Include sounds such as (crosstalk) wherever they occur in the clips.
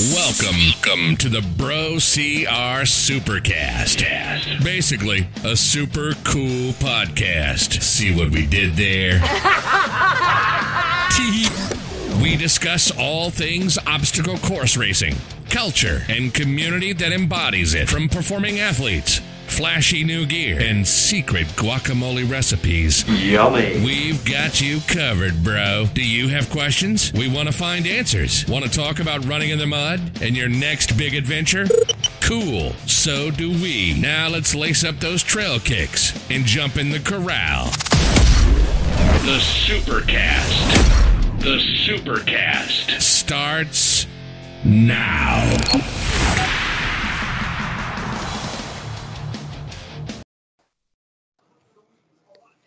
Welcome, to the Bro CR Supercast. Basically, a super cool podcast. See what we did there? we discuss all things obstacle course racing, culture, and community that embodies it, from performing athletes flashy new gear, and secret guacamole recipes. Yummy. We've got you covered, bro. Do you have questions? We want to find answers. Want to talk about running in the mud and your next big adventure? Cool. So do we. Now let's lace up those trail kicks and jump in the corral. The Supercast. The Supercast starts now.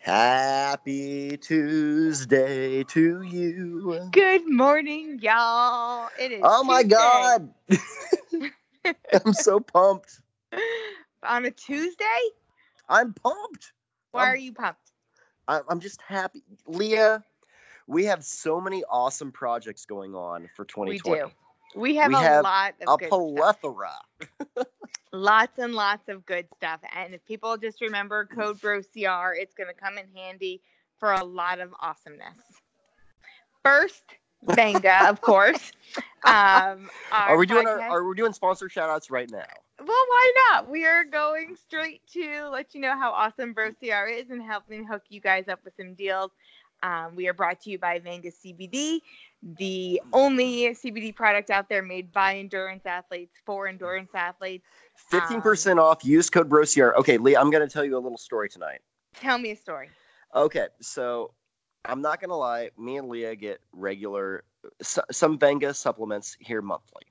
Happy Tuesday to you. Good morning, y'all. It is. Oh my Tuesday. God. (laughs) I'm so pumped. On a Tuesday? I'm pumped. Why Um, are you pumped? I- I'm just happy. Leah, we have so many awesome projects going on for We 2020. do. We have We a have lot of A good stuff. plethora. Lots and lots of good stuff. And if people just remember code BROCR, it's going to come in handy for a lot of awesomeness. First, Venga, of course. (laughs) Um, Are we doing our, are we doing sponsor shout outs right now? Well, why not? We are going straight to let you know how awesome Bro CR is and helping hook you guys up with some deals. Um, we are brought to you by Vanga CBD, the only CBD product out there made by endurance athletes for endurance athletes. 15% off. Use code BROCR. Okay, Leah, I'm going to tell you a little story tonight. Tell me a story. Okay, so I'm not gonna lie. Me and Leah get regular some Venga supplements here monthly.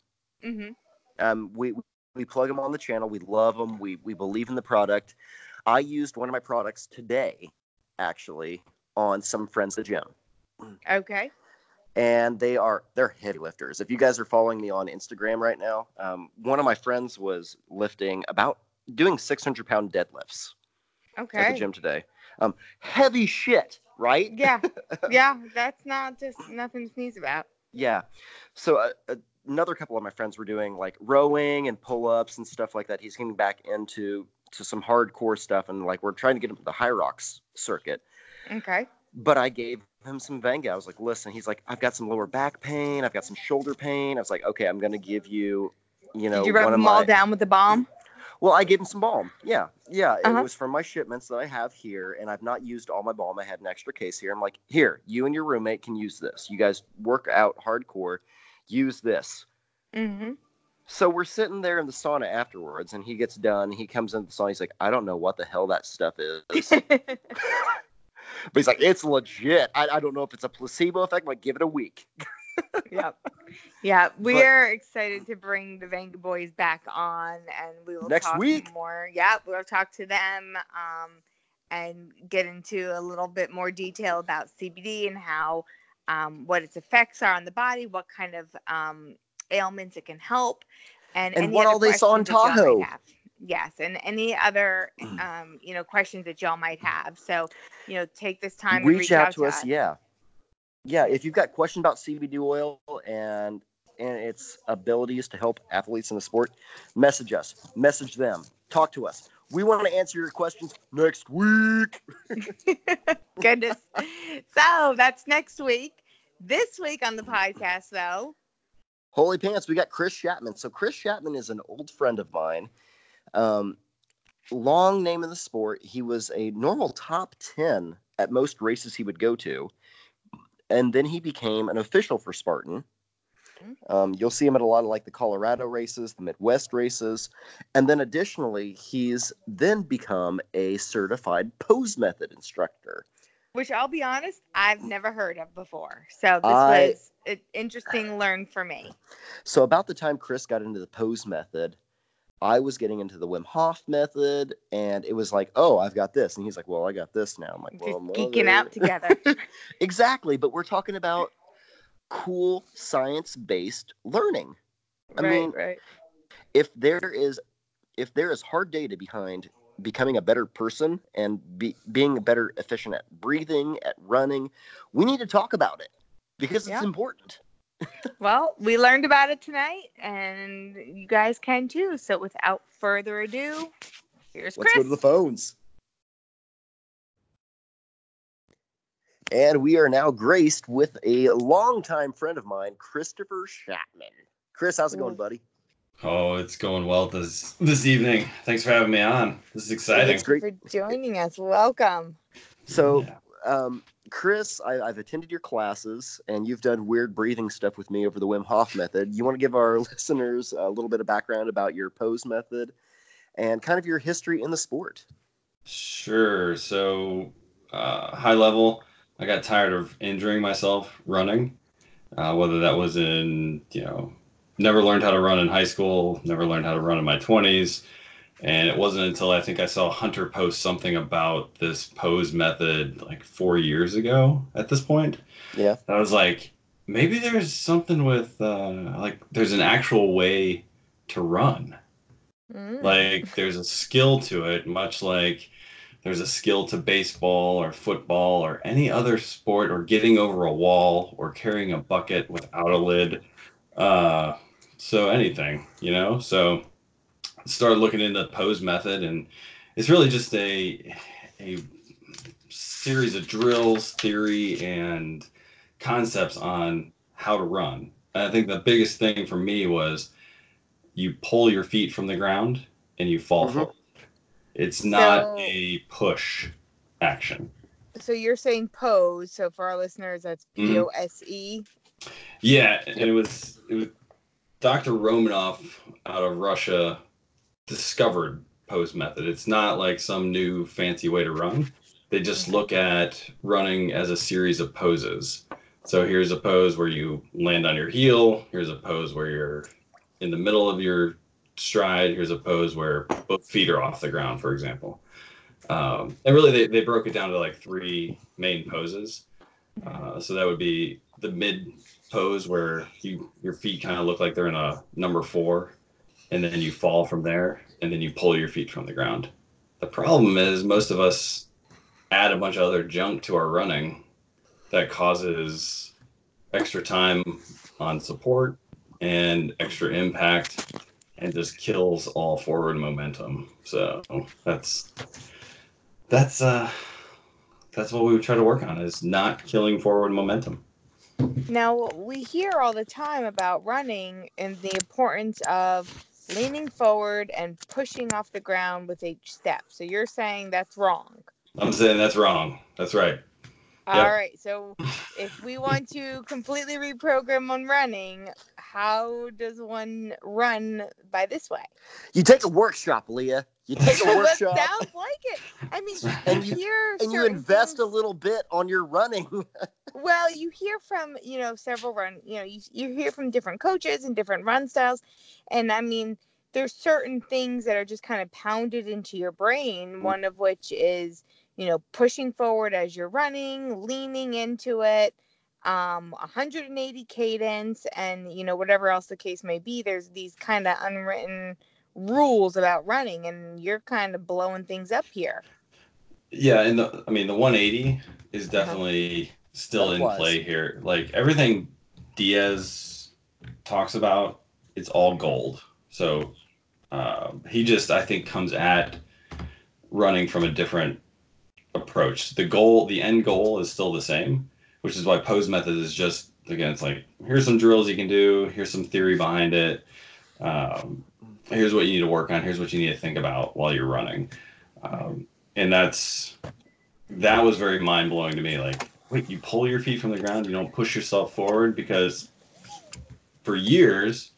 hmm Um, we we plug them on the channel. We love them. We we believe in the product. I used one of my products today, actually, on some friends at the gym, Okay. and they are they're heavy lifters. If you guys are following me on Instagram right now, um, one of my friends was lifting about doing 600 pound deadlifts Okay. at the gym today. Um, heavy shit, right? Yeah. (laughs) Yeah. That's not just nothing to sneeze about. Yeah. So uh, uh, another couple of my friends were doing like rowing and pull-ups and stuff like that. He's getting back into to some hardcore stuff, and like we're trying to get him to the Hyrox circuit. Okay. But I gave him some Venga. I was like, listen. He's like, I've got some lower back pain. I've got some shoulder pain. I was like, okay, I'm gonna give you, you know, Did you rub one of them all my. down with the balm? Well, I gave him some balm. Yeah, yeah. It Uh-huh. was from my shipments that I have here, and I've not used all my balm. I had an extra case here. I'm like, here, you and your roommate can use this. You guys work out hardcore. Use this. Mm-hmm. So we're sitting there in the sauna afterwards, and he gets done. He comes into the sauna. He's like, I don't know what the hell that stuff is. (laughs) but he's like, it's legit. I, I don't know if it's a placebo effect. I'm like, give it a week. (laughs) yep. Yeah, we But- are excited to bring the Vanga Boys back on, and we will Next talk week? more. Yeah, we'll talk to them um, and get into a little bit more detail about CBD and how um, what its effects are on the body, what kind of um, ailments it can help, and And what all they saw in questions that Tahoe. Yes, and any other um, you know questions that y'all might have. So you know, take this time reach, to reach out, to us. Yeah, yeah. If you've got questions about CBD oil and and its abilities to help athletes in the sport, message us. Message them. Talk to us. We want to answer your questions next week. (laughs) Goodness. So that's next week. This week on the podcast, though, Holy pants, we got Chris Chapman. So Chris Chapman is an old friend of mine. Um, long name in the sport. He was a normal top 10 at most races he would go to. And then he became an official for Spartan. Um, you'll see him at a lot of like the Colorado races, the Midwest races. And then additionally, he's then become a certified pose method instructor. which I'll be honest, I've never heard of before. So this I- was an interesting learn for me. So about the time Chris got into the pose method, I was getting into the Wim Hof method, and it was like, oh, I've got this, and he's like, well, I got this now. I'm like, Just well, geeking out (laughs) together. exactly, but we're talking about cool science-based learning. I right, mean, right. if there is, if there is hard data behind becoming a better person and be, being better efficient at breathing, at running, we need to talk about it because Yeah. it's important. Well, we learned about it tonight, and you guys can too. So, without further ado, here's Let's Chris. go to the phones. And we are now graced with a longtime friend of mine, Christopher Chapman. Chris, how's it going, buddy? Oh, it's going well this this evening. Thanks for having me on. This is exciting. It's great. for joining us. Welcome. So, Yeah. um, Chris, I, I've attended your classes, and you've done weird breathing stuff with me over the Wim Hof method. You want to give our (laughs) listeners a little bit of background about your pose method and kind of your history in the sport? Sure. So, uh, high level, I got tired of injuring myself running, uh, whether that was in, you know, never learned how to run in high school, never learned how to run in my 20s. And it wasn't until I think I saw Hunter post something about this pose method like four years ago at this point. Yeah. I was like, maybe there's something with, uh, like, there's an actual way to run. Mm. like there's a skill to it much like there's a skill to baseball or football or any other sport or getting over a wall or carrying a bucket without a lid uh, so anything you know so I started looking into the pose method and it's really just a a series of drills theory and concepts on how to run and i think the biggest thing for me was you pull your feet from the ground and you fall Mhm. forward. It's not So- a push action. So you're saying pose. So for our listeners, that's Mhm. P O S E. Yeah, and it was it was Dr. Romanov out of Russia discovered pose method. It's not like some new fancy way to run. They just look at running as a series of poses. So here's a pose where you land on your heel. Here's a pose where you're in the middle of your stride. Here's a pose where both feet are off the ground, for example. Um, and really, they, they broke it down to like three main poses. Uh, so that would be the mid pose where you your feet kind of look like they're in a number four, and then you fall from there, and then you pull your feet from the ground. The problem is most of us add a bunch of other junk to our running that causes extra time on support and extra impact and just kills all forward momentum. So that's that's uh that's what we try to work on is not killing forward momentum. Now we hear all the time about running and the importance of leaning forward and pushing off the ground with each step. So you're saying that's wrong. I'm saying that's wrong. That's right. All right. So if we want to completely reprogram on running, how does one run by this way? You take a workshop, Leah. You take a (laughs) that workshop sounds like it. I mean, (laughs) And you hear and you invest a little bit on your running. (laughs) Well, you hear from you know several run. You know, you you hear from different coaches and different run styles, and I mean, there's certain things that are just kind of pounded into your brain. One of which is you know pushing forward as you're running, leaning into it, um, 180 cadence, and you know whatever else the case may be. There's these kind of unwritten rules about running, and you're kind of blowing things up here. Yeah, and the I mean the 180 is definitely still That in was. play here. Like everything Diaz talks about, it's all gold. So um, he just I think comes at running from a different approach. The goal, the end goal is still the same, which is why pose method is just again, it's like here's some drills you can do, here's some theory behind it. Um, here's what you need to work on. Here's what you need to think about while you're running. Um, and that's that was very mind blowing to me. Like, wait, you pull your feet from the ground, you don't push yourself forward because for years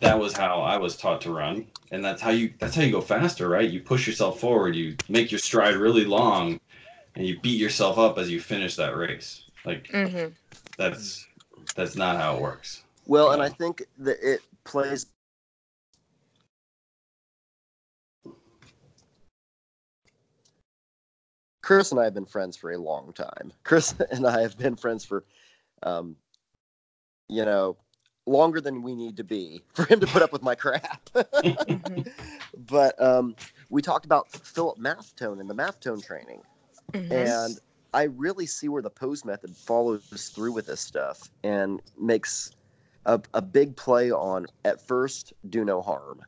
that was how I was taught to run, and that's how you that's how you go faster, right? You push yourself forward, you make your stride really long, and you beat yourself up as you finish that race. Like Mm-hmm. that's that's not how it works. Well, and I think that it plays. Chris and I have been friends for a long time. Chris (laughs) and I have been friends for, um, you know, longer than we need to be (laughs) for him to put up with my crap. Mm-hmm. (laughs) but um, we talked about Philip Maffetone and the Maffetone training. Mm-hmm. And I really see where the pose method follows through with this stuff and makes a, a big play on at first do no harm.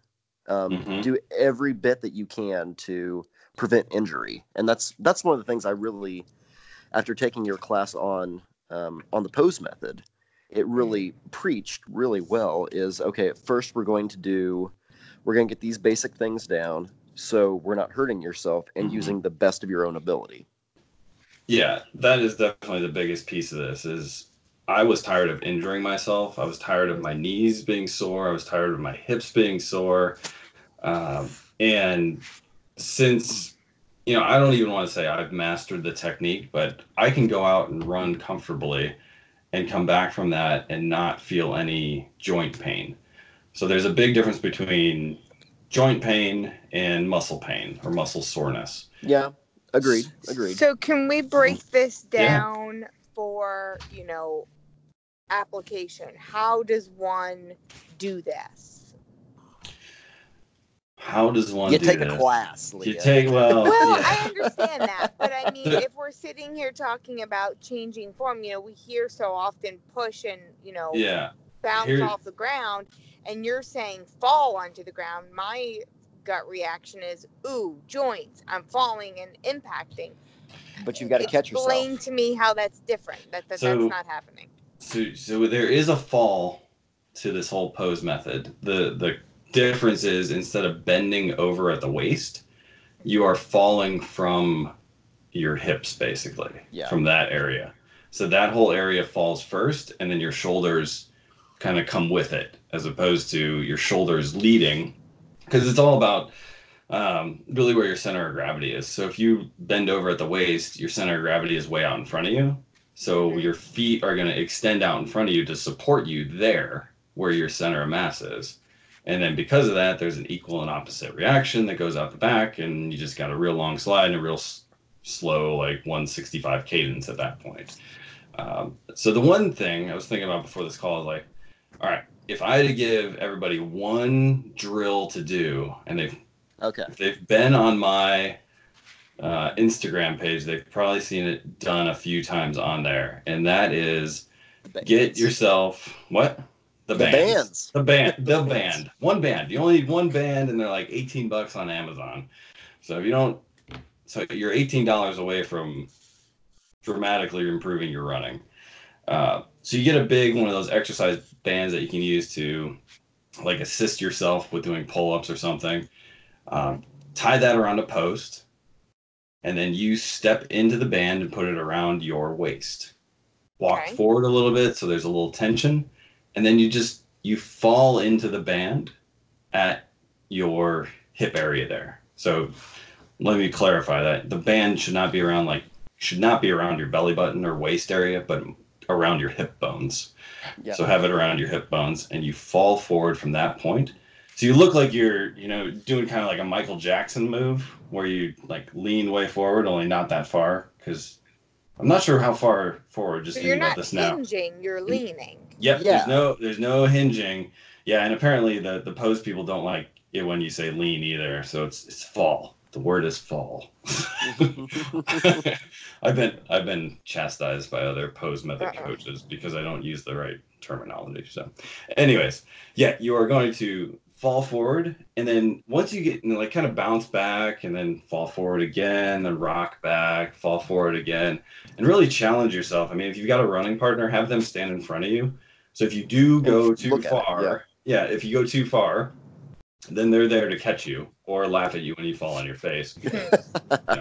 Um, Mhm. Do every bit that you can to prevent injury, and that's that's one of the things I really, after taking your class on um, on the pose method, it really preached really well. Is okay. At first, we're going to do, we're going to get these basic things down, so we're not hurting yourself and Mhm. using the best of your own ability. Yeah, that is definitely the biggest piece of this is I was tired of injuring myself. I was tired of my knees being sore. I was tired of my hips being sore. Um, and since, you know, I don't even want to say I've mastered the technique, but I can go out and run comfortably and come back from that and not feel any joint pain. So there's a big difference between joint pain and muscle pain or muscle soreness. Yeah, agreed. Agreed. So can we break mm-hmm. this Yeah. down for, you know, application? How does one do this? How does one you do take this? a class. You take well. Well, yeah. I understand that, but I (laughs) mean, if we're sitting here talking about changing form, you know, we hear so often push and, you know, yeah. bounce Here- off the ground, and you're saying fall onto the ground. My gut reaction is, ooh, joints. I'm falling and impacting. but you've got to catch yourself. Explain to me how that's different. That, that So- that's not happening. So, so there is a fall to this whole pose method. The the difference is instead of bending over at the waist, you are falling from your hips basically Yeah. from that area. So that whole area falls first, and then your shoulders kind of come with it, as opposed to your shoulders leading, because it's all about um, really where your center of gravity is. So if you bend over at the waist, your center of gravity is way out in front of you. So your feet are going to extend out in front of you to support you there where your center of mass is. And then because of that, there's an equal and opposite reaction that goes out the back, and you just got a real long slide and a real s- slow, like 165 cadence at that point. Um, so the one thing I was thinking about before this call is like, all right, if I had to give everybody one drill to do, and they've Okay. if they've been on my uh, Instagram page, they've probably seen it done a few times on there, and that is get yourself what the, The bands. bands. the band the band. One band. You only need one band and they're like 18 bucks on amazon. So if you don't so you're 18 dollars away from dramatically improving your running. Uh, so you get a big one of those exercise bands that you can use to like assist yourself with doing pull-ups or something. Um, tie that around a post and then you step into the band and put it around your waist. Walk Okay. forward a little bit so there's a little tension and then you just you fall into the band at your hip area there. So let me clarify that. The band should not be around like should not be around your belly button or waist area but around your hip bones. Yeah. so have it around your hip bones and you fall forward from that point. So you look like you're you know doing kind of like a michael jackson move where you like lean way forward only not that far because i'm not sure how far forward just So you're about not this now. hinging, you're mm. leaning. Yep. Yeah. There's no there's no hinging. Yeah, and apparently the the pose people don't like it when you say lean either. So it's it's fall. The word is fall. (laughs) (laughs) I've been I've been chastised by other pose method Uh-uh. coaches because I don't use the right terminology. So, anyways, yeah, you are going to fall forward, and then once you get you know, like kind of bounce back, and then fall forward again, then rock back, fall forward again, and really challenge yourself. I mean, if you've got a running partner, have them stand in front of you. So if you do go too look it, far, yeah, if you go too far, then they're there to catch you or laugh at you when you fall on your face. Hmm. (laughs)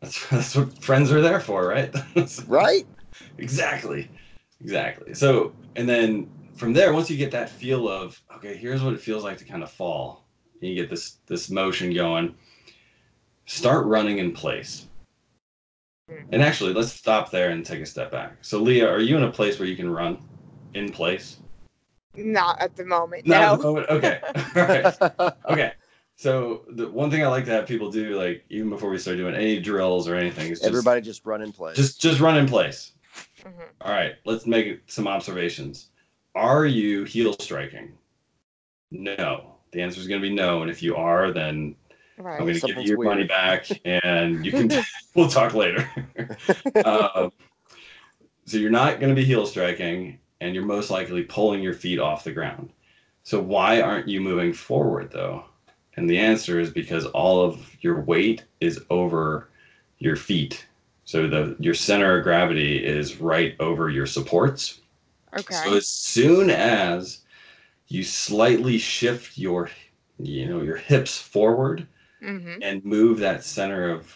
That's, that's what friends are there for, right? (laughs) right? exactly. Exactly. So, and then from there, once you get that feel of, okay, here's what it feels like to kind of fall, and you get this this motion going, start running in place. And actually, let's stop there and take a step back. So, Leah, are you in a place where you can run in place? Not at the moment. Not no. at the moment. Okay. (laughs) All right. okay. So the one thing I like to have people do, like even before we start doing any drills or anything, is just Everybody just run in place. just just run in place. Mhm. All right, let's make some observations. Are you heel striking? No. The answer is going to be no, and if you are, then I'm going to give you Something's your money back, and you can. (laughs) (laughs) we'll talk later. um, so you're not going to be heel striking, and you're most likely pulling your feet off the ground. So why aren't you moving forward though? And the answer is because all of your weight is over your feet. So the your center of gravity is right over your supports. Okay. So as soon as you slightly shift your you know your hips forward mm-hmm. and move that center of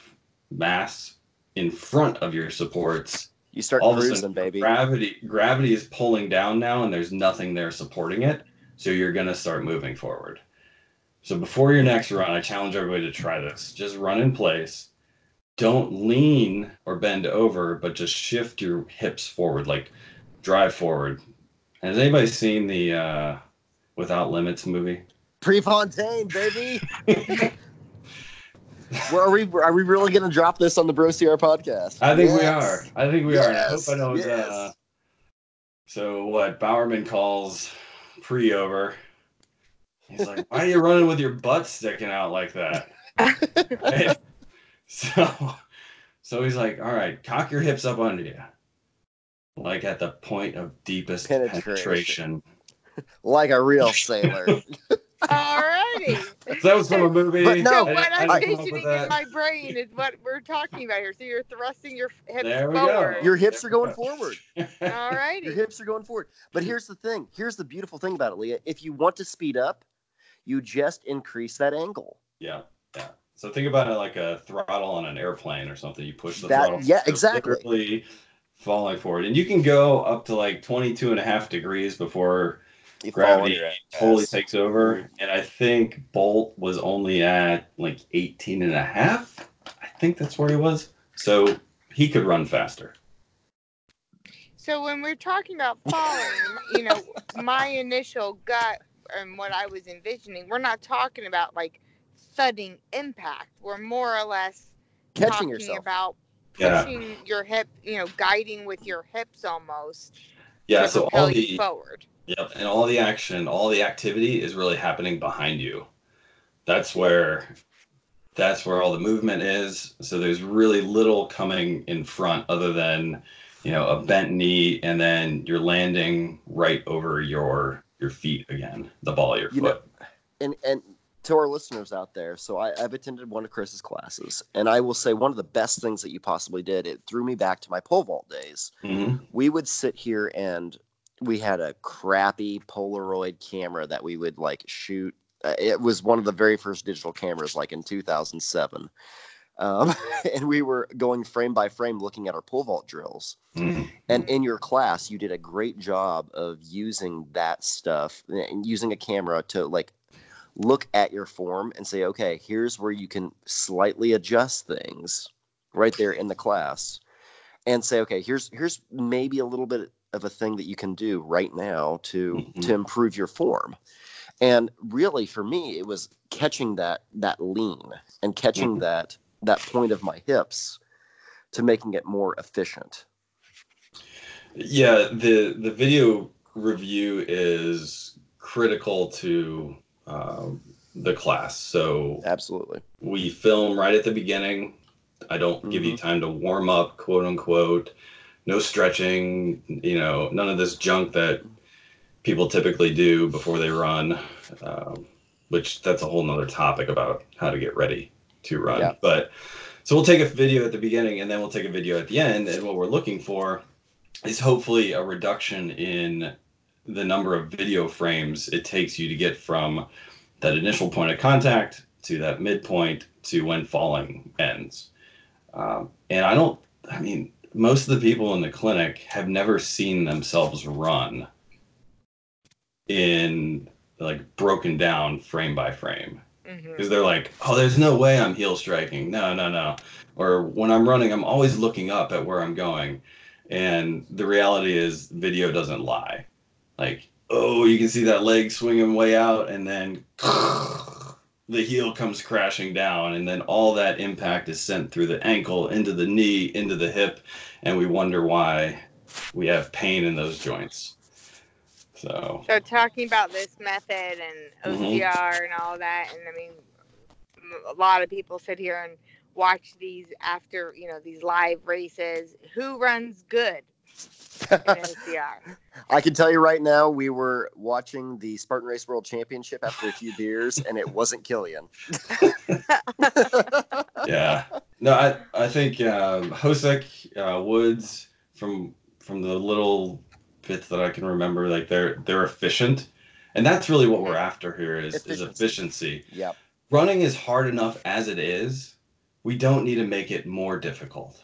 mass in front of your supports, You start all of a cruising, sudden baby. gravity gravity is pulling down now and there's nothing there supporting it. So you're going to start moving forward. So before your next run i challenge everybody to try this. Just run in place. Don't lean or bend over but just shift your hips forward like drive forward. Has anybody seen the uh without limits movie? Prefontaine, baby. (laughs) Where are we? Are we really going to drop this on the Bro CR podcast? I think we are. I think we are. I hope I don't. yes. Uh, so what? Bowerman calls pre over. He's like, "Why are you running with your butt sticking out like that?" Right? (laughs) So, so he's like, "All right, cock your hips up under you, like at the point of deepest Penetration. penetration." Like a real sailor. (laughs) Alrighty. (laughs) So that was from a movie. But no, So what I I'm didn't come up with visioning that. in my brain is what we're talking about here. So you're thrusting your hips There we go. Your hips are going (laughs) forward. All right, your hips are going forward. But here's the thing. Here's the beautiful thing about it, Leah. If you want to speed up, you just increase that angle. Yeah, yeah. So think about it like a throttle on an airplane or something. You push the That- throttle. yeah, exactly. falling forward. And you can go up to like 22 and a half degrees before You gravity your ass. totally takes over. Mm-hmm. And I think Bolt was only at like 18 and a half. I think that's where he was. So he could run faster. So when we're talking about falling, you know, my initial gut and what I was envisioning, we're not talking about like thudding impact. We're more or less Catching talking yourself. about Yeah. pushing your hip, you know, guiding with your hips almost Yeah. So propel all the forward. Yep, and all the action, all the activity is really happening behind you. That's where that's where all the movement is. So there's really little coming in front other than, you know, a bent knee and then you're landing right over your your feet again, the ball of your You know, foot. and and to our listeners out there, so I, I've attended one of Chris's classes, and I will say one of the best things that you possibly did. It threw me back to my pole vault days. Mhm. We would sit here and we had a crappy Polaroid camera that we would like shoot. Uh, it was one of the very first digital cameras, like in 2007. Um, (laughs) and we were going frame by frame looking at our pole vault drills. Mhm. And in your class, you did a great job of using that stuff and using a camera to like look at your form and say, okay, here's where you can slightly adjust things right there in the class and say, okay, here's here's maybe a little bit of a thing that you can do right now to Mhm. to improve your form. And really for me, it was catching that that lean and catching Mhm. that that point of my hips to making it more efficient. Yeah, the the video review is critical to um, the class. So Absolutely. we film right at the beginning. I don't give you time to warm up, quote unquote. No stretching, you know, none of this junk that people typically do before they run, um, which that's a whole nother topic about how to get ready to run. Yeah. But so we'll take a video at the beginning and then we'll take a video at the end. And what we're looking for is hopefully a reduction in the number of video frames it takes you to get from that initial point of contact to that midpoint to when falling ends. Um, and I don't, I mean, most of the people in the clinic have never seen themselves run in like broken down frame by frame mm-hmm. because they're like, oh, there's no way I'm heel striking. No, no, no. Or when I'm running, I'm always looking up at where I'm going. And the reality is, video doesn't lie. Like, oh, you can see that leg swinging way out, and then (laughs) the heel comes crashing down, and then all that impact is sent through the ankle, into the knee, into the hip, and we wonder why we have pain in those joints. So, So talking about this method and. Mm-hmm. OCR and all that, and I mean, a lot of people sit here and watch these after you know these live races. Who runs good? In (laughs) I can tell you right now, we were watching the Spartan Race World Championship after a few beers, and it wasn't Killian. (laughs) yeah. No, I I think um, Hosek, uh, Woods, from from the little bits that I can remember, like they're they're efficient, and that's really what we're after here is is Efficiency. efficiency. Yep. Running is hard enough as it is. We don't need to make it more difficult.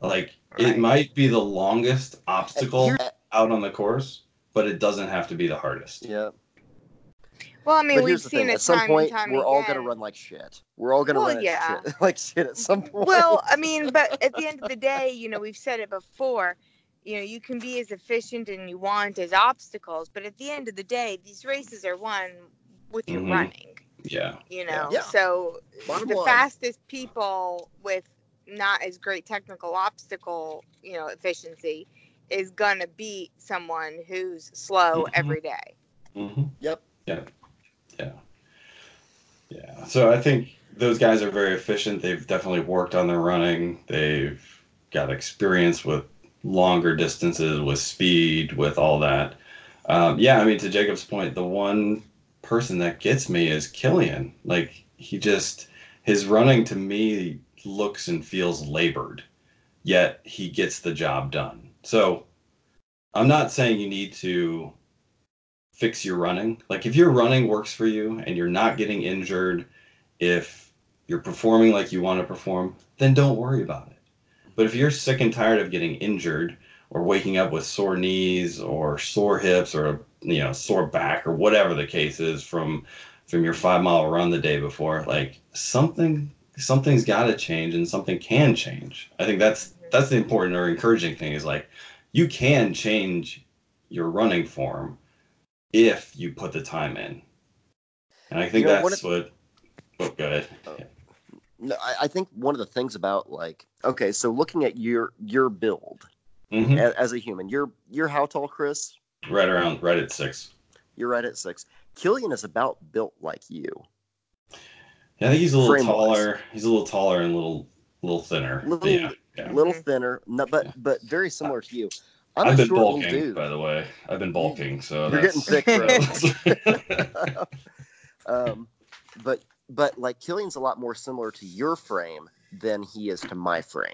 Like it might be the longest obstacle out on the course, but it doesn't have to be the hardest. Yeah. Well, I mean, but we've seen it at some time point, and time we're all again. gonna run like shit. We're all gonna Well, run yeah. shit, (laughs) like shit at some point. Well, I mean, but at the end of the day, you know, we've said it before. You know, you can be as efficient and you want as obstacles, but at the end of the day, these races are won with your Mhm. running. Yeah. You know, Yeah. so Bottom the line. fastest people with not as great technical obstacle, you know, efficiency is gonna beat someone who's slow Mhm. every day. Mm-hmm. Yep. Yeah. Yeah. Yeah. So I think those guys are very efficient. They've definitely worked on their running. They've got experience with longer distances, with speed, with all that. Um, yeah. I mean, to Jacob's point, the one person that gets me is Killian. Like he just his running to me looks and feels labored, yet he gets the job done. So I'm not saying you need to fix your running. Like if your running works for you and you're not getting injured, if you're performing like you want to perform, then don't worry about it. But if you're sick and tired of getting injured or waking up with sore knees or sore hips or you know sore back or whatever the case is from from your 5 mile run the day before, like something something's got to change and something can change. I think that's that's the important or encouraging thing is like you can change your running form if you put the time in. And I think You know, that's of- what. Oh, go ahead. No, I, I think one of the things about like okay, so looking at your your build Mhm. as, as a human, you're you're how tall, Chris? Right around, right at six. You're right at six. Killian is about built like you. Yeah, I think he's a little taller. He's a little taller and a little, little thinner. Little- yeah, yeah. little thinner, no, but Yeah. but very similar to you. I'm I've been short bulking, by the way. I've been bulking, so You're getting thick, bro. (laughs) um, but but like Killian's a lot more similar to your frame than he is to my frame.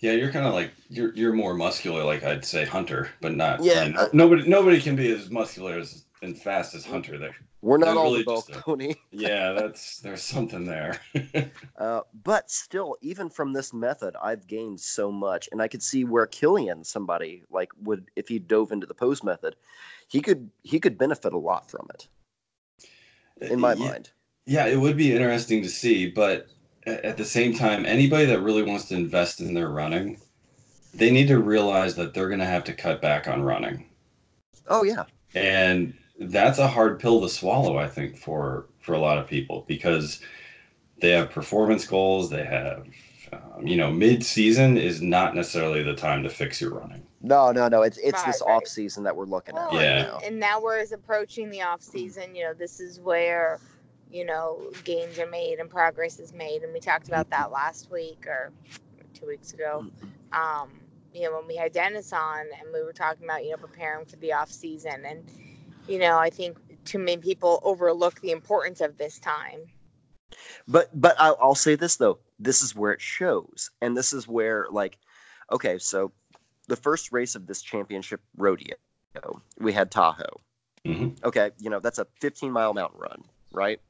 yeah, you're kind of like you're you're more muscular, like I'd say Hunter, but not. Yeah, I uh, nobody nobody can be as muscular as and fast as Hunter. There. We're not They're all really the Balcony. (laughs) Yeah, that's there's something there. (laughs) Uh, but still, even from this method, I've gained so much, and I could see where Killian, somebody like would, if he dove into the pose method, he could he could benefit a lot from it. In my Yeah. mind, Yeah, it would be interesting to see, but at the same time, anybody that really wants to invest in their running, they need to realize that they're going to have to cut back on running. oh yeah, And that's a hard pill to swallow, I think, for for a lot of people because they have performance goals, they have um, you know, mid-season is not necessarily the time to fix your running. no, no, no, it's it's this Right, right. off season that we're looking at Well, right Yeah. now. And now we're approaching the off season. You know, this is where, you know, gains are made and progress is made. And we talked about that last week or two weeks ago. Um, you know, when we had Dennis on and we were talking about, you know, preparing for the off season. And, you know, I think too many people overlook the importance of this time. But but I'll, I'll say this though, this is where it shows, and this is where like, okay, so the first race of this championship rodeo, we had Tahoe. Mm-hmm. Okay, you know that's a 15 mile mountain run, right?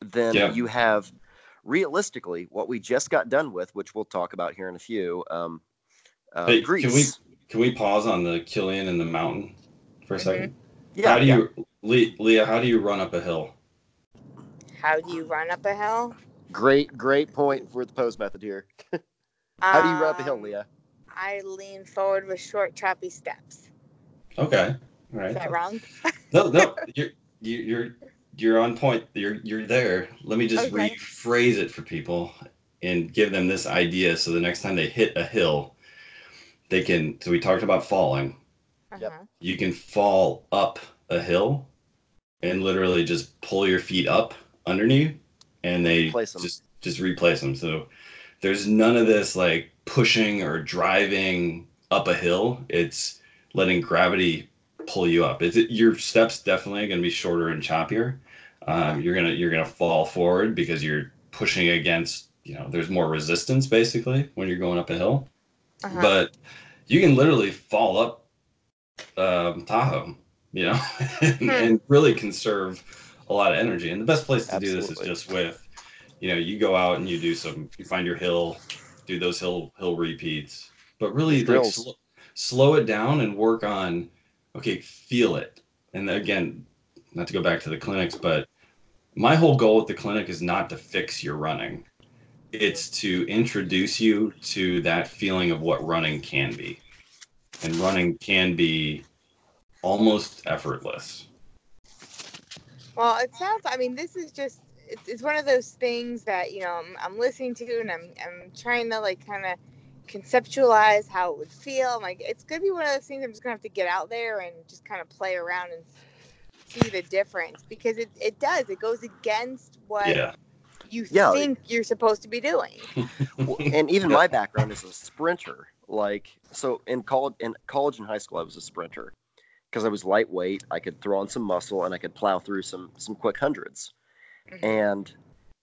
Then yeah. you have realistically what we just got done with, which we'll talk about here in a few. Um, uh, hey, Greece. Can we can we pause on the Killian and the mountain for a mm-hmm. 2nd yeah, how do yeah. you Le- Leah, how do you run up a hill? How do you run up a hill? Great, great point for the pose method here. (laughs) How do you run up a hill, Um, Leah? I lean forward with short, choppy steps. Okay. All Is right. that wrong? (laughs) No, no, you're you- you're you're on point. You're you're there. Let me just Okay. rephrase it for people and give them this idea so the next time they hit a hill, they can. So we talked about falling. Yep. Uh-huh. You can fall up a hill and literally just pull your feet up underneath, and they Replace 'em. just just replace them. So there's none of this like pushing or driving up a hill. It's letting gravity pull you up. It's your steps definitely going to be shorter and choppier. Um, you're gonna you're gonna fall forward because you're pushing against you know there's more resistance basically when you're going up a hill. Uh-huh. But you can literally fall up um, Tahoe, you know, (laughs) and, Hmm. and really conserve a lot of energy. And the best place to do this is just with, you know, you go out and you do some, you find your hill, do those hill hill repeats, but really like, sl- slow it down and work on, okay, feel it. And again, not to go back to the clinics, but my whole goal with the clinic is not to fix your running. It's to introduce you to that feeling of what running can be. And running can be almost effortless. Well, it sounds. I mean, this is just. It's, it's one of those things that you know I'm, I'm listening to, and I'm I'm trying to like kind of conceptualize how it would feel. I'm like, it's gonna be one of those things. I'm just gonna have to get out there and just kind of play around and see the difference because it it does. It goes against what Yeah. you Yeah. think you're supposed to be doing. (laughs) Well, and even my background is a sprinter. Like so in college in college and high school I was a sprinter because I was lightweight, I could throw on some muscle and I could plow through some some quick hundreds. Mhm. And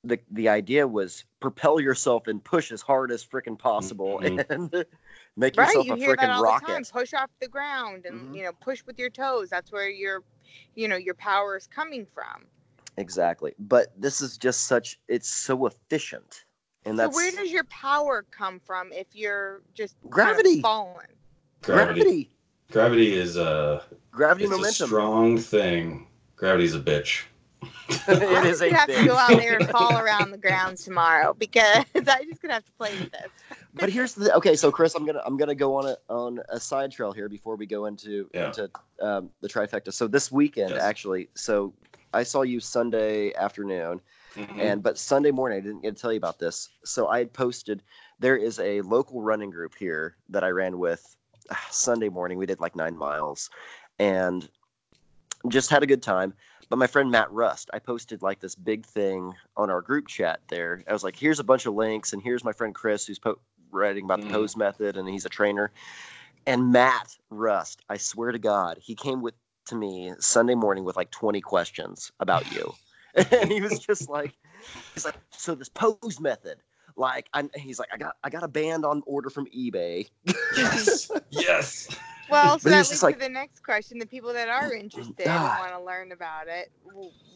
the the idea was propel yourself and push as hard as freaking possible Mhm. and (laughs) make Right, yourself you a hear that freaking all the time. rocket. Push off the ground and Mhm. you know push with your toes. That's where your, you know, your power is coming from. Exactly. But this is just such it's so efficient. And so where does your power come from if you're just kind of Gravity. falling? Gravity. gravity. Gravity is a Gravity it's a momentum. strong thing. Gravity's a bitch. (laughs) it is a (laughs) you have to go out there and fall around the ground tomorrow because (laughs) I'm just gonna have to play with this. but here's the okay so chris i'm gonna i'm gonna go on a on a side trail here before we go into Yeah. into um, the trifecta so this weekend Yes. actually so i saw you sunday afternoon Mhm. and but sunday morning i didn't get to tell you about this so i had posted there is a local running group here that i ran with ah, sunday morning we did like nine miles and just had a good time but my friend matt rust i posted like this big thing on our group chat there i was like here's a bunch of links and here's my friend chris who's po- writing about Mhm. the pose method and he's a trainer and matt rust i swear to god he came with to me sunday morning with like 20 questions about you (laughs) and he was just like he's like so this pose method like I, he's like i got i got a band on order from ebay yes. (laughs) yes. Well, so But that leads just to the next question: the people that are interested and want to learn about it,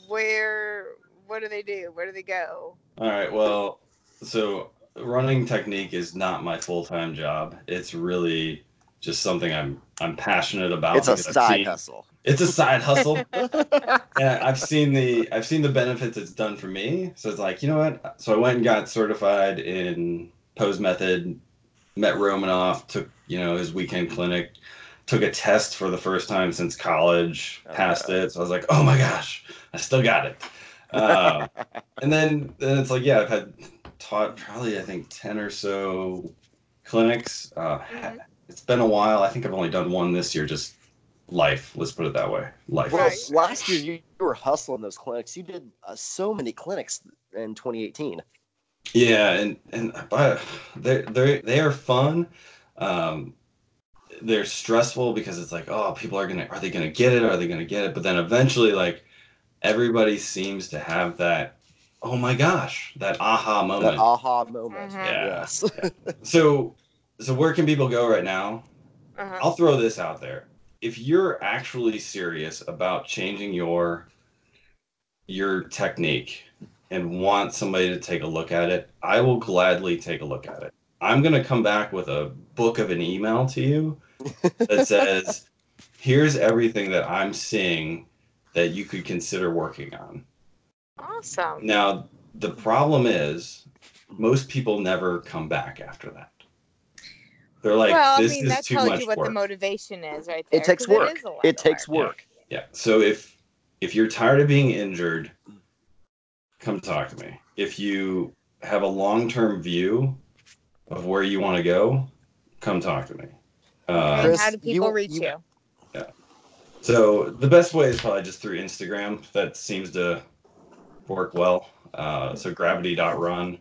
where, what do they do? Where do they go? All right. Well, so running technique is not my full time job. It's really just something I'm I'm passionate about. it's a because I've side seen- hustle It's a side hustle. (laughs) and I've seen the I've seen the benefits it's done for me. So it's like, you know what? So I went and got certified in pose method, met Romanov, took, you know, his weekend clinic, took a test for the first time since college, Oh, passed yeah. it. So I was like, oh my gosh, I still got it. Uh, (laughs) and then then it's like, yeah, I've had taught probably I think 10 or so clinics. Uh, Mhm. It's been a while. I think I've only done one this year, just life. Let's put it that way. Life. well Right. last year you, you were hustling those clinics you did uh, so many clinics in 2018 Yeah, and and but they they they are fun. Um, they're stressful because it's like, oh, people are gonna are they gonna get it? Are they gonna get it? But then eventually, like everybody seems to have that, oh my gosh, that aha moment. that aha moment Mhm. Yeah. yes So so where can people go right now? Uh-huh. I'll throw this out there. If you're actually serious about changing your your technique and want somebody to take a look at it, I will gladly take a look at it. I'm going to come back with a book of an email to you that (laughs) says, "Here's everything that I'm seeing that you could consider working on." Awesome. Now, the problem is most people never come back after that. They're like, well, I "This mean, is that too tells much you what work." the motivation is, right there. it takes 'cause work is a lot it takes work. work Yeah. So if if you're tired of being injured, come talk to me. If you have a long-term view of where you want to go, come talk to me. Uh, Chris, how do you- people reach you- you? so the best way is probably just through Instagram. That seems to work well. Uh, so gravity.run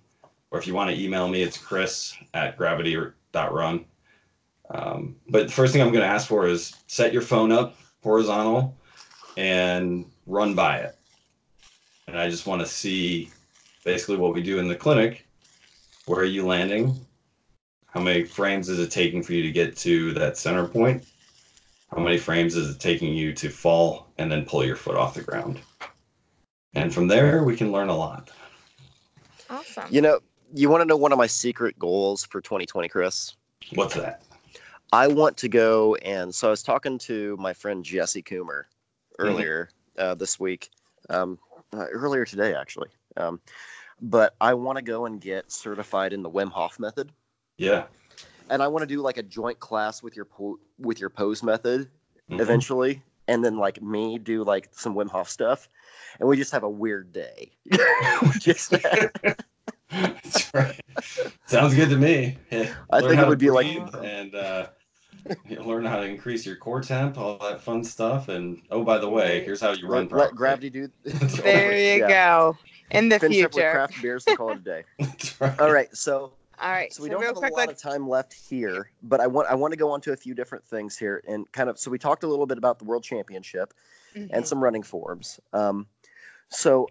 or if you want to email me, it's chris at gravity.run. Um, but the first thing I'm going to ask for is set your phone up horizontal and run by it. And I just want to see basically what we do in the clinic. Where are you landing? How many frames is it taking for you to get to that center point? How many frames is it taking you to fall and then pull your foot off the ground? And from there, we can learn a lot. Awesome. You know, you want to know one of my secret goals for 2020, Chris? What's that? I want to go and so I was talking to my friend Jesse Coomer earlier uh, this week, um, uh, earlier today actually. Um, but I want to go and get certified in the Wim Hof method, Yeah. and I want to do like a joint class with your po- with your pose method Mhm. eventually, and then like me do like some Wim Hof stuff, and we just have a weird day. (laughs) just (laughs) That's right. Sounds good to me. I learn think it would be like- and uh, (laughs) you learn how to increase your core temp, all that fun stuff. And oh, by the way, here's how you run. let, let gravity do. (laughs) There you Yeah. go. In the Finish up with future. craft beers to call it a day. (laughs) Right. All right, so All right. so we so don't real have a lot let's of time left here, but I want I want to go on to a few different things here and kind of so we talked a little bit about the World Championship and Mhm. some running forms. Um, so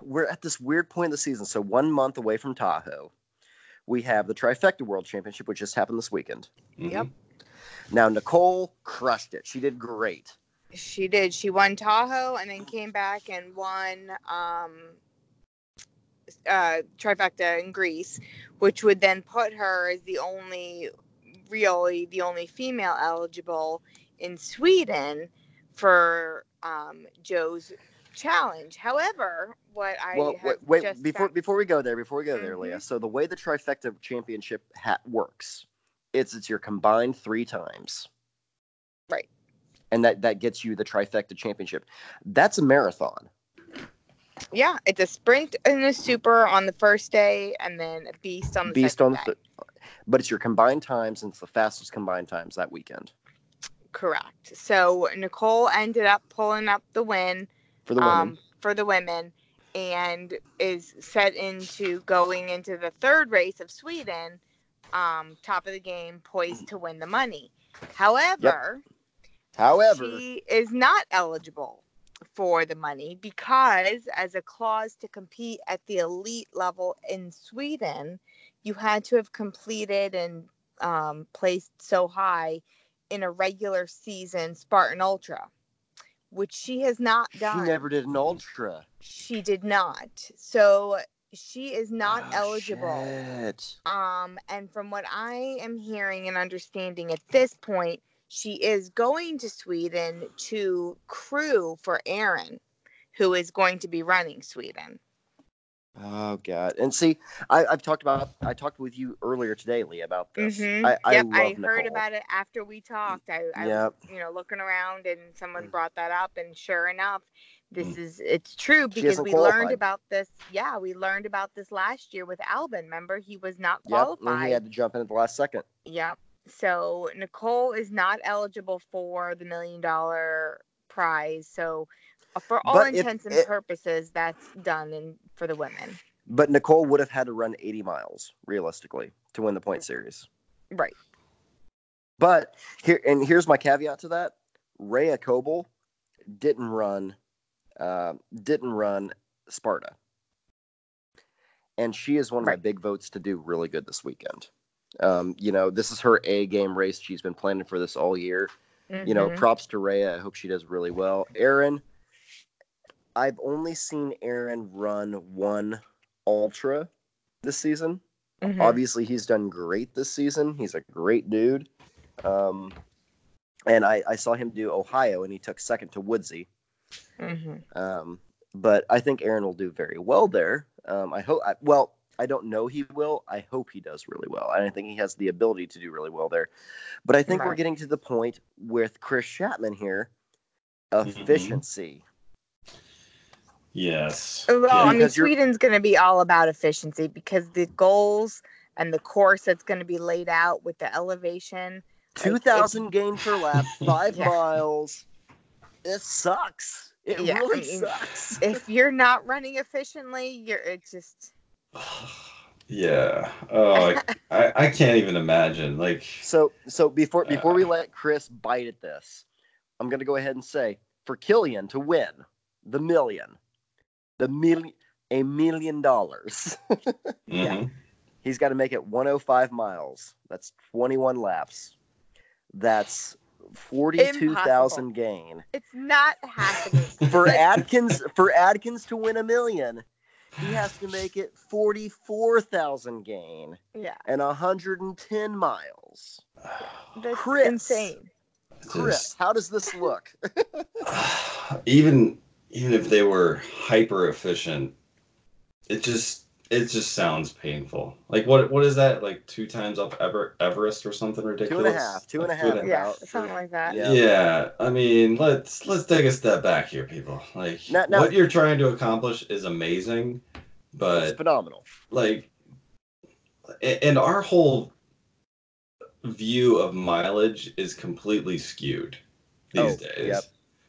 we're at this weird point in the season. So one month away from Tahoe, we have the Trifecta World Championship, which just happened this weekend. Yep. Mhm. Now Nicole crushed it. She did great. She did. She won Tahoe and then came back and won um, uh, trifecta in Greece, which would then put her as the only, really the only female eligible in Sweden for um, Joe's challenge. However, what I well, wait, wait before found- before we go there, before we go there, Mhm. Leah. So the way the Trifecta Championship hat works, it's it's your combined three times. Right. And that that gets you the Trifecta Championship. That's a marathon. yeah, it's a sprint and a super on the first day, and then a beast on the Beast on the th- but it's your combined times and it's the fastest combined times that weekend Correct. So Nicole ended up pulling up the win for the women. um, for the women and is set into going into the third race of Sweden, um, top of the game, poised to win the money. However, However, she is not eligible for the money because, as a clause to compete at the elite level in Sweden, you had to have completed and um, placed so high in a regular season Spartan Ultra, which she has not done. she never did an ultra. She did not. So she is not Oh, eligible. shit. Um, and from what I am hearing and understanding at this point, she is going to Sweden to crew for Aaron, who is going to be running Sweden. Oh god! And see, I, I've talked about I talked with you earlier today, Lee, about this. Mhm. I, I yep, I Nicole. heard about it after we talked. I, I Yep. was, you know, looking around and Mm. someone brought that up, and sure enough, this is it's true because we learned about this. Yeah, we learned about this last year with Albon. Remember, he was not Yep, qualified. and he had to jump in at the last second. Yep. So Nicole is not eligible for the million dollar prize. So for all But if intents and it- purposes, that's done in, for the women. But Nicole would have had to run 80 miles realistically to win the point series. Right. But here and here's my caveat to that: Rea Kolbl didn't run, uh, didn't run Sparta, and she is one of my big votes to do really good this weekend. Um, you know, this is her A game race. She's been planning for this all year. You know, Mhm. props to Rhea. I hope she does really well. Aaron, I've only seen Aaron run one ultra this season. Mhm. Obviously, he's done great this season. He's a great dude. Um, and I, I saw him do Ohio, and he took second to Woodsy. Mhm. Um, but I think Aaron will do very well there. Um, I hope. I, well, I don't know he will. I hope he does really well. And I think he has the ability to do really well there. But I think we're getting to the point with Chris Chapman here. Mhm. Efficiency. Yes. Well, Yeah. I mean, Because Sweden's going to be all about efficiency because the goals and the course that's going to be laid out with the elevation. Two if- thousand gain per lap, (laughs) five Yeah. miles. It sucks. It Yeah, I really mean, sucks. If you're not running efficiently, you're it's just (sighs) Yeah. Oh, I, I, I can't even imagine. Like, So so before before we uh, let Chris bite at this, I'm gonna go ahead and say for Killian to win the million, the million a million dollars, (laughs) mhm. he's got to make it 105 miles. That's 21 laps. That's 42,000 gain. It's not happening. (laughs) For Atkins for Atkins to win a million, he has to make it 44,000 gain yeah, and 110 miles. that's Chris. insane. Chris, Just- how does this look? (laughs) (sighs) even even if they were hyper efficient, it just it just sounds painful. Like what what is that? Like two times up Ever, Everest or something ridiculous? and a half, two and a Like, half. Yeah, About- something like that. Yeah. Yeah. I mean, let's let's take a step back here, people. Like Now- now- what you're trying to accomplish is amazing, It's but phenomenal. like and our whole view of mileage is completely skewed these Oh, days yep.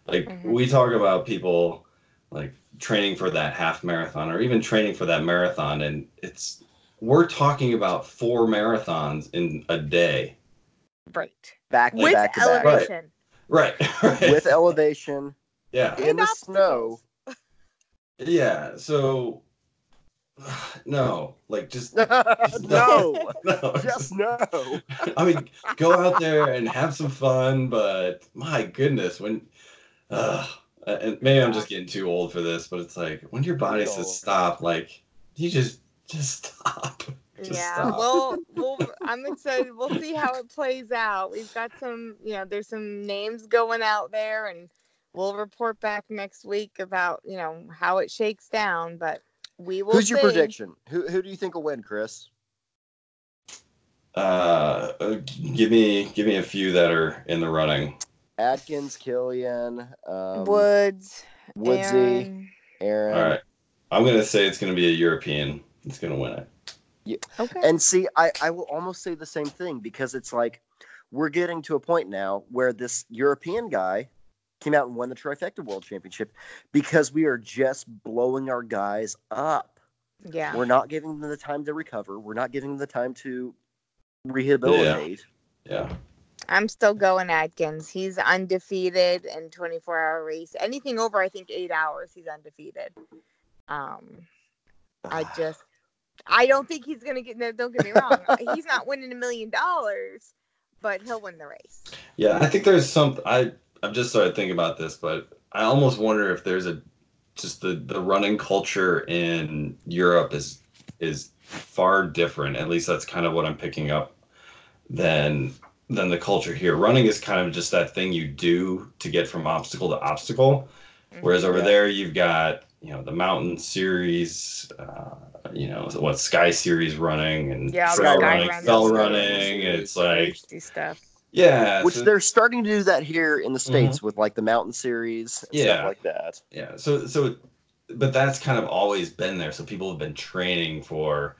Like Mhm. we talk about people like training for that half marathon or even training for that marathon and it's we're talking about four marathons in a day Right. Back to With back to back. elevation. right, right. (laughs) With elevation yeah in And the snow. yeah so (sighs) no like just (laughs) no, (laughs) no just no. I mean, go out there and have some fun, but my goodness, when, uh, and maybe I'm just getting too old for this, but it's like when your body Too says stop, like you just just stop. (laughs) Just yeah. stop. Well, (laughs) we'll, I'm excited. We'll see how it plays out. We've got some, you know, there's some names going out there, and we'll report back next week about, you know, how it shakes down. But we will. Who's your prediction? Who who do you think will win, Chris? Uh, uh, give me give me a few that are in the running. Atkins, Killian, um, Woods. Woodsy, Aaron. Aaron. All right, I'm gonna say it's gonna be a European. It's gonna win it. Yeah. Okay. And see, I, I will almost say the same thing because it's like we're getting to a point now where this European guy came out and won the trifecta world championship because we are just blowing our guys up. yeah. We're not giving them the time to recover. We're not giving them the time to rehabilitate. Yeah. I'm still going Atkins. He's undefeated in 24 hour race. Anything over, I think, eight hours, he's undefeated. Um, I just, (sighs) I don't think he's gonna get. No, don't get me wrong. he's not winning a million dollars, but he'll win the race. Yeah, I think there's some. I I'm just started thinking about this, but I almost wonder if there's a just the the running culture in Europe is is far different. At least that's kind of what I'm picking up than than the culture here. Running is kind of just that thing you do to get from obstacle to obstacle, whereas over Yeah. there you've got you know the mountain series, uh, you know what Sky Series running and Yeah, trail running, Running. fell running. Series. It's like stuff. yeah, Which so- they're starting to do that here in the states with like the mountain series and Mm-hmm. Yeah. stuff like that. Yeah. So so but that's kind of always been there. So people have been training for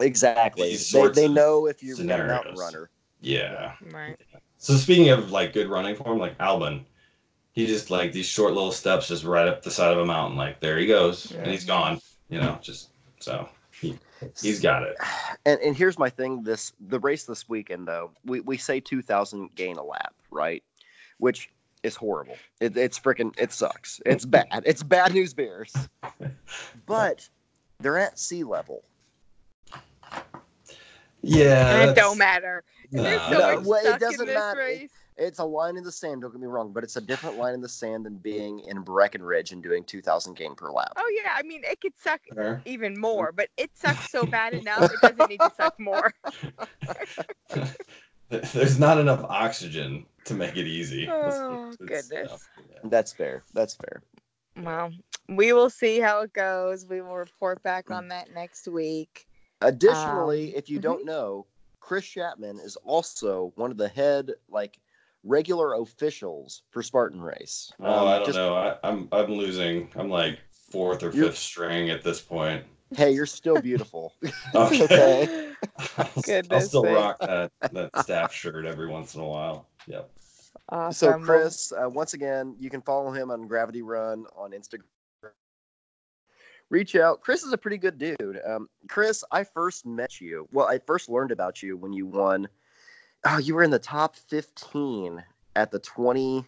Exactly. These They, sorts they of know if you're a mountain runner. Yeah. Right. So speaking of like good running form, like Albon, he just like these short little steps just right up the side of a mountain. Like there he goes. And he's gone. You know, just so he he's got it. (sighs) And and here's my thing: this the race this weekend though, we, we say two thousand gain a lap, right? Which is horrible. It, it's freaking it sucks. It's (laughs) bad. It's bad news bears. (laughs) But they're at sea level. Yeah. and it don't matter. There's No, well, it doesn't matter. race. It's a line in the sand. Don't get me wrong, but it's a different line in the sand than being in Breckenridge and doing two thousand gain per lap. Oh yeah, I mean it could suck Fair. even more, but it sucks so bad (laughs) enough. It doesn't need to suck more. (laughs) There's not enough oxygen to make it easy. Oh, It's- goodness. yeah. That's fair. That's fair. Well, we will see how it goes. We will report back on that next week. Additionally, Um, if you mhm. don't know, Chris Chapman is also one of the head like regular officials for Spartan Race. Oh, Um, I don't just- know. I, I'm I'm losing. I'm like fourth or fifth string at this point. Hey, you're still beautiful. (laughs) (laughs) Okay. okay. I'll, I'll still sake. rock that (laughs) that staff shirt every once in a while. Yep. Awesome. So, Chris, uh, once again, you can follow him on Gravity Run on Instagram. Reach out. Chris is a pretty good dude. Um, Chris, I first met you. Well, I first learned about you when you won. Oh, you were in the top 15 at the 20.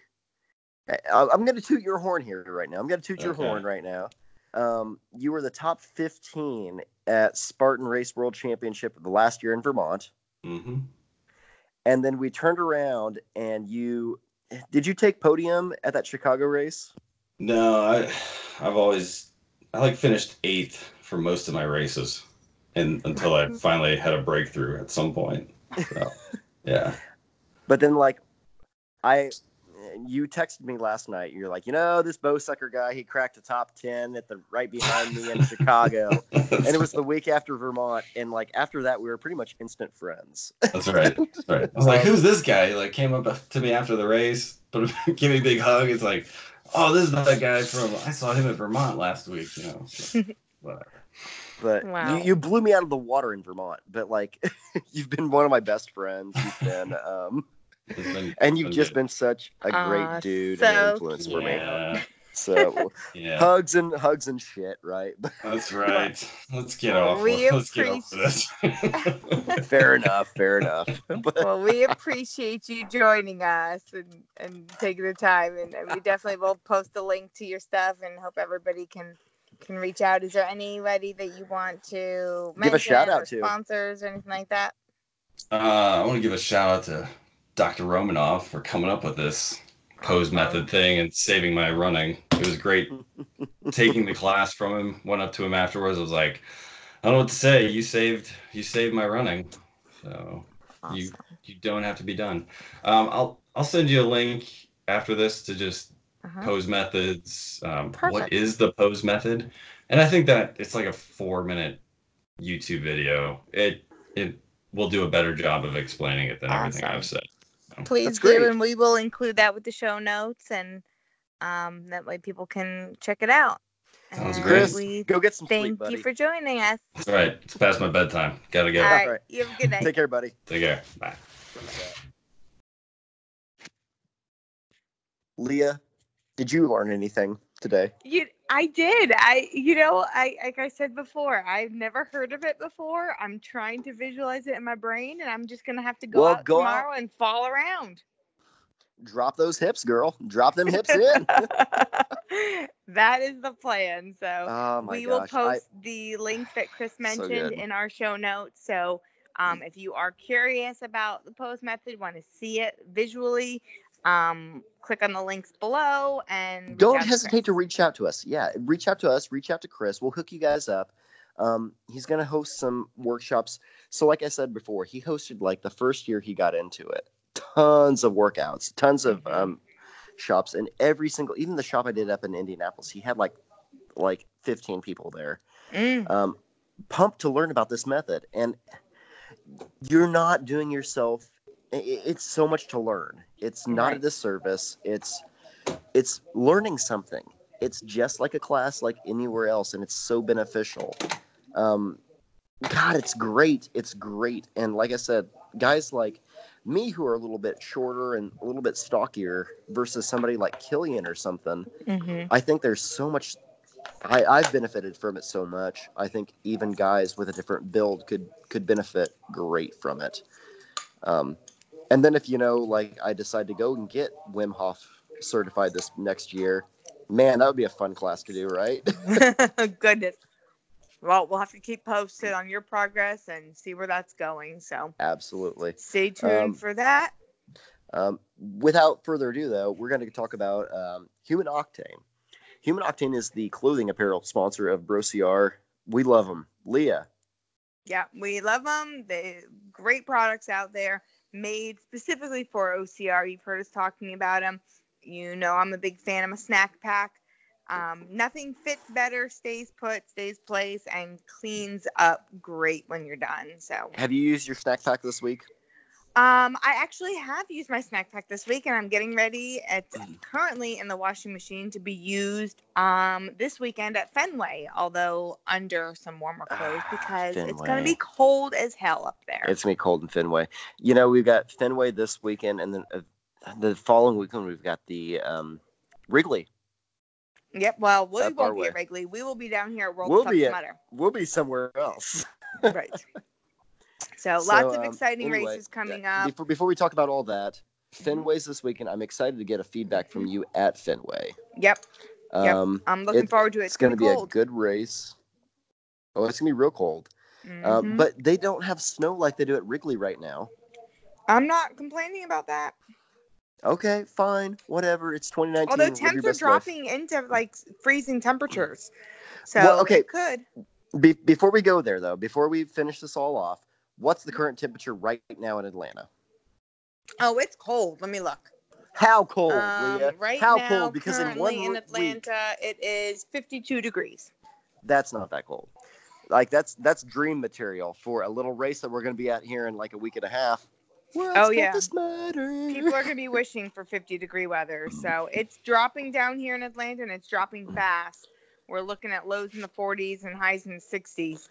I- I'm going to toot your horn here right now. I'm going to toot your Okay. horn right now. Um, you were the top 15 at Spartan Race World Championship the last year in Vermont. hmm And then we turned around and you did you take podium at that Chicago race? No, I, I've always, I like finished eighth for most of my races, and until I finally had a breakthrough at some point. So, (laughs) yeah. But then like I you texted me last night. You're like, you know, this bow sucker guy, he cracked a top ten at the right behind me in (laughs) Chicago. And it was the week after Vermont. And like after that we were pretty much instant friends. That's right. That's right. I was like, um, "Who's this guy?" He like came up to me after the race, but (laughs) gave me a big hug. It's like, "Oh, this is that guy from I saw him at Vermont last week." You know, so, (laughs) whatever. But Wow. you, you blew me out of the water in Vermont. But like (laughs) you've been one of my best friends. You've been (laughs) um been- and you've just good. been such a great Aw, dude so and influence for me. Yeah, So yeah, hugs and hugs and shit, right? (laughs) that's right. Let's get off. We Let's get off this. fair enough, fair enough. (laughs) (laughs) But well, we appreciate you joining us and, and taking the time, and, and we definitely will post a link to your stuff and hope everybody can can reach out. Is there anybody that you want to Give a shout out to. sponsors or anything like that? Uh, I want to give a shout out to Dr. Romanov for coming up with this pose method thing and saving my running. It was great (laughs) taking the class from him. Went up to him afterwards. I was like, I don't know what to say. You saved you saved my running. So you Awesome. you don't have to be done. Um, I'll I'll send you a link after this to just Uh-huh. pose methods. Um, what is the pose method? And I think that it's like a four minute YouTube video. It it will do a better job of explaining it than everything I've said. Please do, great. and we will include that with the show notes, and um, that way people can check it out. Sounds And great. We go get some sleep, thank buddy. you for joining us. All right, it's past my bedtime. Gotta go. All right, Alright. you have a good night. Take care, buddy. Take care. Bye. Leah, did you learn anything today? You, I did. I, you know, I like I said before, I've never heard of it before. I'm trying to visualize it in my brain, and I'm just gonna have to go Well, out go tomorrow and fall around. Drop those hips, girl. Drop them hips (laughs) in. that is the plan. So Oh we gosh. will I- post the link that Chris mentioned good. in our show notes. So um, if you are curious about the pose method, want to see it visually, um, click on the links below and don't out to hesitate to reach out to us. Yeah, reach out to us. Reach out to Chris. We'll hook you guys up. Um, he's gonna host some workshops. So, like I said before, he hosted like the first year he got into it. Tons of workouts, tons of Mhm. um, shops, and every single, even the shop I did up in Indianapolis, he had like like 15 people there. Mm, um, pumped to learn about this method and you're not doing yourself it's so much to learn it's not a disservice it's it's learning something it's just like a class like anywhere else and it's so beneficial um, god it's great it's great and like i said guys like me who are a little bit shorter and a little bit stockier versus somebody like killian or something mhm. I think there's so much. I, I've benefited from it so much. I think even guys with a different build could could benefit great from it. Um, and then if you know, like I decide to go and get Wim Hof certified this next year, man, that would be a fun class to do, right? (laughs) (laughs) Goodness. Well, we'll have to keep posted on your progress and see where that's going. So Absolutely. stay tuned Um, for that. Um, without further ado, though, we're going to talk about um, Human Octane. Human Octane is the clothing apparel sponsor of BroCR. We love them. Leah, Yeah, we love them. They great products out there, made specifically for OCR. You've heard us talking about them. You know, I'm a big fan of a snack pack. Um, nothing fits better, stays put, stays place, and cleans up great when you're done. So, have you used your snack pack this week? Um, I actually have used my snack pack this week, and I'm getting ready. It's Mm. currently in the washing machine to be used um, this weekend at Fenway, although under some warmer clothes Ah, because it's going to be cold as hell up there. It's gonna be cold in Fenway. You know, we've got Fenway this weekend, and then uh, the following weekend we've got the um, Wrigley. Yep. Well, we won't be at. Wrigley. We will be down here at World We'll Cup be at- Mudder. We'll be somewhere else. Right. (laughs) So, So, lots of um, exciting anyway, races coming up. Before, before we talk about all that, Fenway's this weekend. I'm excited to get a feedback from you at Fenway. Yep. Yep. Um, I'm looking it- forward to it. it's going to be cold. a good race. Oh, it's going to be real cold. Uh, Mhm. but they don't have snow like they do at Wrigley right now. I'm not complaining about that. Okay, fine, whatever. It's 2019. Although temps are best life. dropping into like freezing temperatures. So Well, okay. could. Be- before we go there, though, before we finish this all off, what's the current temperature right now in Atlanta? Oh, it's cold. Let me look. How cold, Um, Leah? right How now, cold? Because in one in week, Atlanta, it is 52 degrees. that's not that cold. Like that's that's dream material for a little race that we're going to be at here in like a week and a half. Oh, yeah. People are going to be wishing for 50 degree weather. (clears throat) So it's dropping down here in Atlanta and it's dropping fast. We're looking at lows in the 40s and highs in the 60s.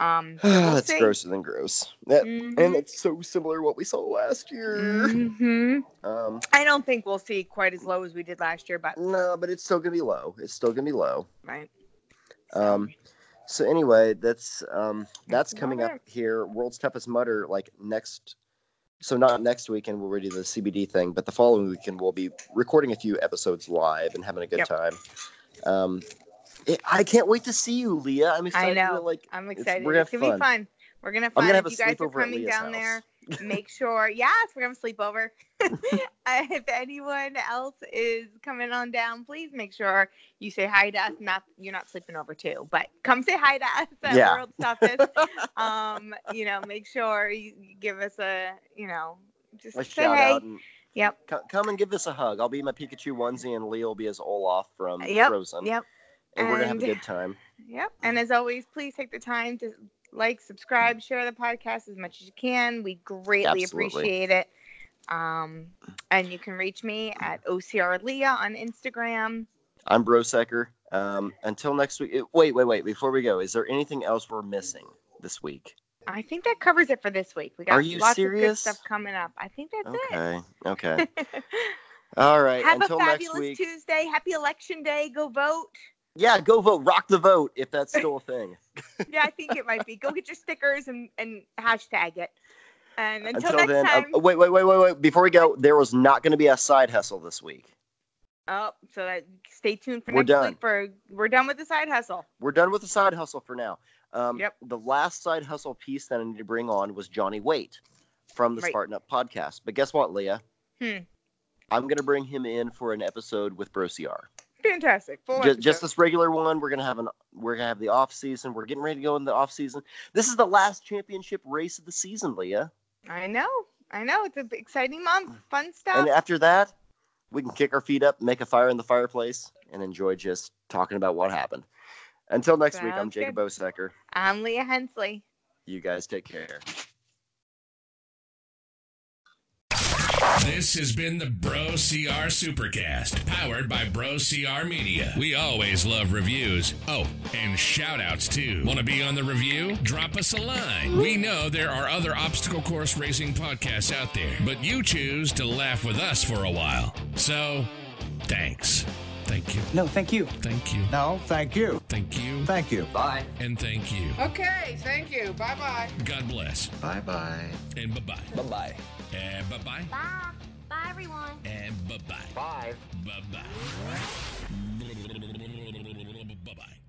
Um, (sighs) we'll that's see. grosser than gross. That, Mhm. And it's so similar to what we saw last year. Mhm. Um, I don't think we'll see quite as low as we did last year, but no, but it's still going to be low. It's still going to be low. right. Um, so anyway, that's um, that's coming up here. World's toughest Mudder like next. So not next weekend we'll do the CBD thing, but the following weekend we'll be recording a few episodes live and having a good Yep. time. Um, I can't wait to see you, Leah. I'm excited. I know. To, like I'm It's- excited. It's have gonna be fun. fun. We're gonna I'm fun. gonna have if you guys are coming down house. there, make (laughs) sure. Yes, we're gonna sleep over. (laughs) (laughs) Uh, if anyone else is coming on down, please make sure you say hi to us. Not you're not sleeping over too, but come say hi to us at Yeah. World's Toughest. um, you know, make sure you give us a you know just a say shout hey. out and Yep. co- come and give us a hug. I'll be my Pikachu onesie and Leah will be as Olaf from Yep, Frozen. Yep. And we're gonna have a good time. (laughs) Yep. And as always, please take the time to like, subscribe, share the podcast as much as you can. We greatly Absolutely. appreciate it. Um, and you can reach me at OCR Leah on Instagram. I'm Brosecker. Um, until next week. it- Wait, wait, wait. Before we go, is there anything else we're missing this week? I think that covers it for this week. We got Are you lots of good stuff coming up. I think that's it. Okay. Okay. (laughs) All right. Have Until a next fabulous week. Tuesday. Happy election day. Go vote. Yeah, go vote. Rock the vote if that's (laughs) still a thing. Yeah, I think it might be. Go get your stickers and, and hashtag it. And until, Until next then, uh, time. wait, wait, wait, wait, wait. Before we go, there was not going to be a side hustle this week. Oh, so that stay tuned for We're next done. week. For we're done with the side hustle. We're done with the side hustle for now. Um, Yep. The last side hustle piece that I need to bring on was Johnny Waite from the Right. Spartan Up podcast. But guess what, Leah? Hmm. I'm going to bring him in for an episode with Bro CR. Fantastic. Full just, just this regular one. We're gonna have an we're gonna have the off season. We're getting ready to go in the off season. This is the last championship race of the season, Leah. I know. I know. It's an exciting month. Mm. Fun stuff. And after that, we can kick our feet up, make a fire in the fireplace, and enjoy just talking about what happened. Until next week, I'm Jacob good. Osecker. I'm Leah Hensley. You guys take care. This has been the Bro CR Supercast, powered by Bro CR Media. We always love reviews. Oh, and shout outs too. Want to be on the review? Drop us a line. We know there are other obstacle course racing podcasts out there, but you choose to laugh with us for a while. So, thanks. Thank you. No, thank you. Thank you. No, thank you. Thank you. Thank you. Bye. And thank you. Okay, thank you. Bye bye. God bless. Bye bye. And bye bye. Bye bye. And bye bye. Bye. Bye, everyone. And bye bye. Bye. Bye bye. Bye bye.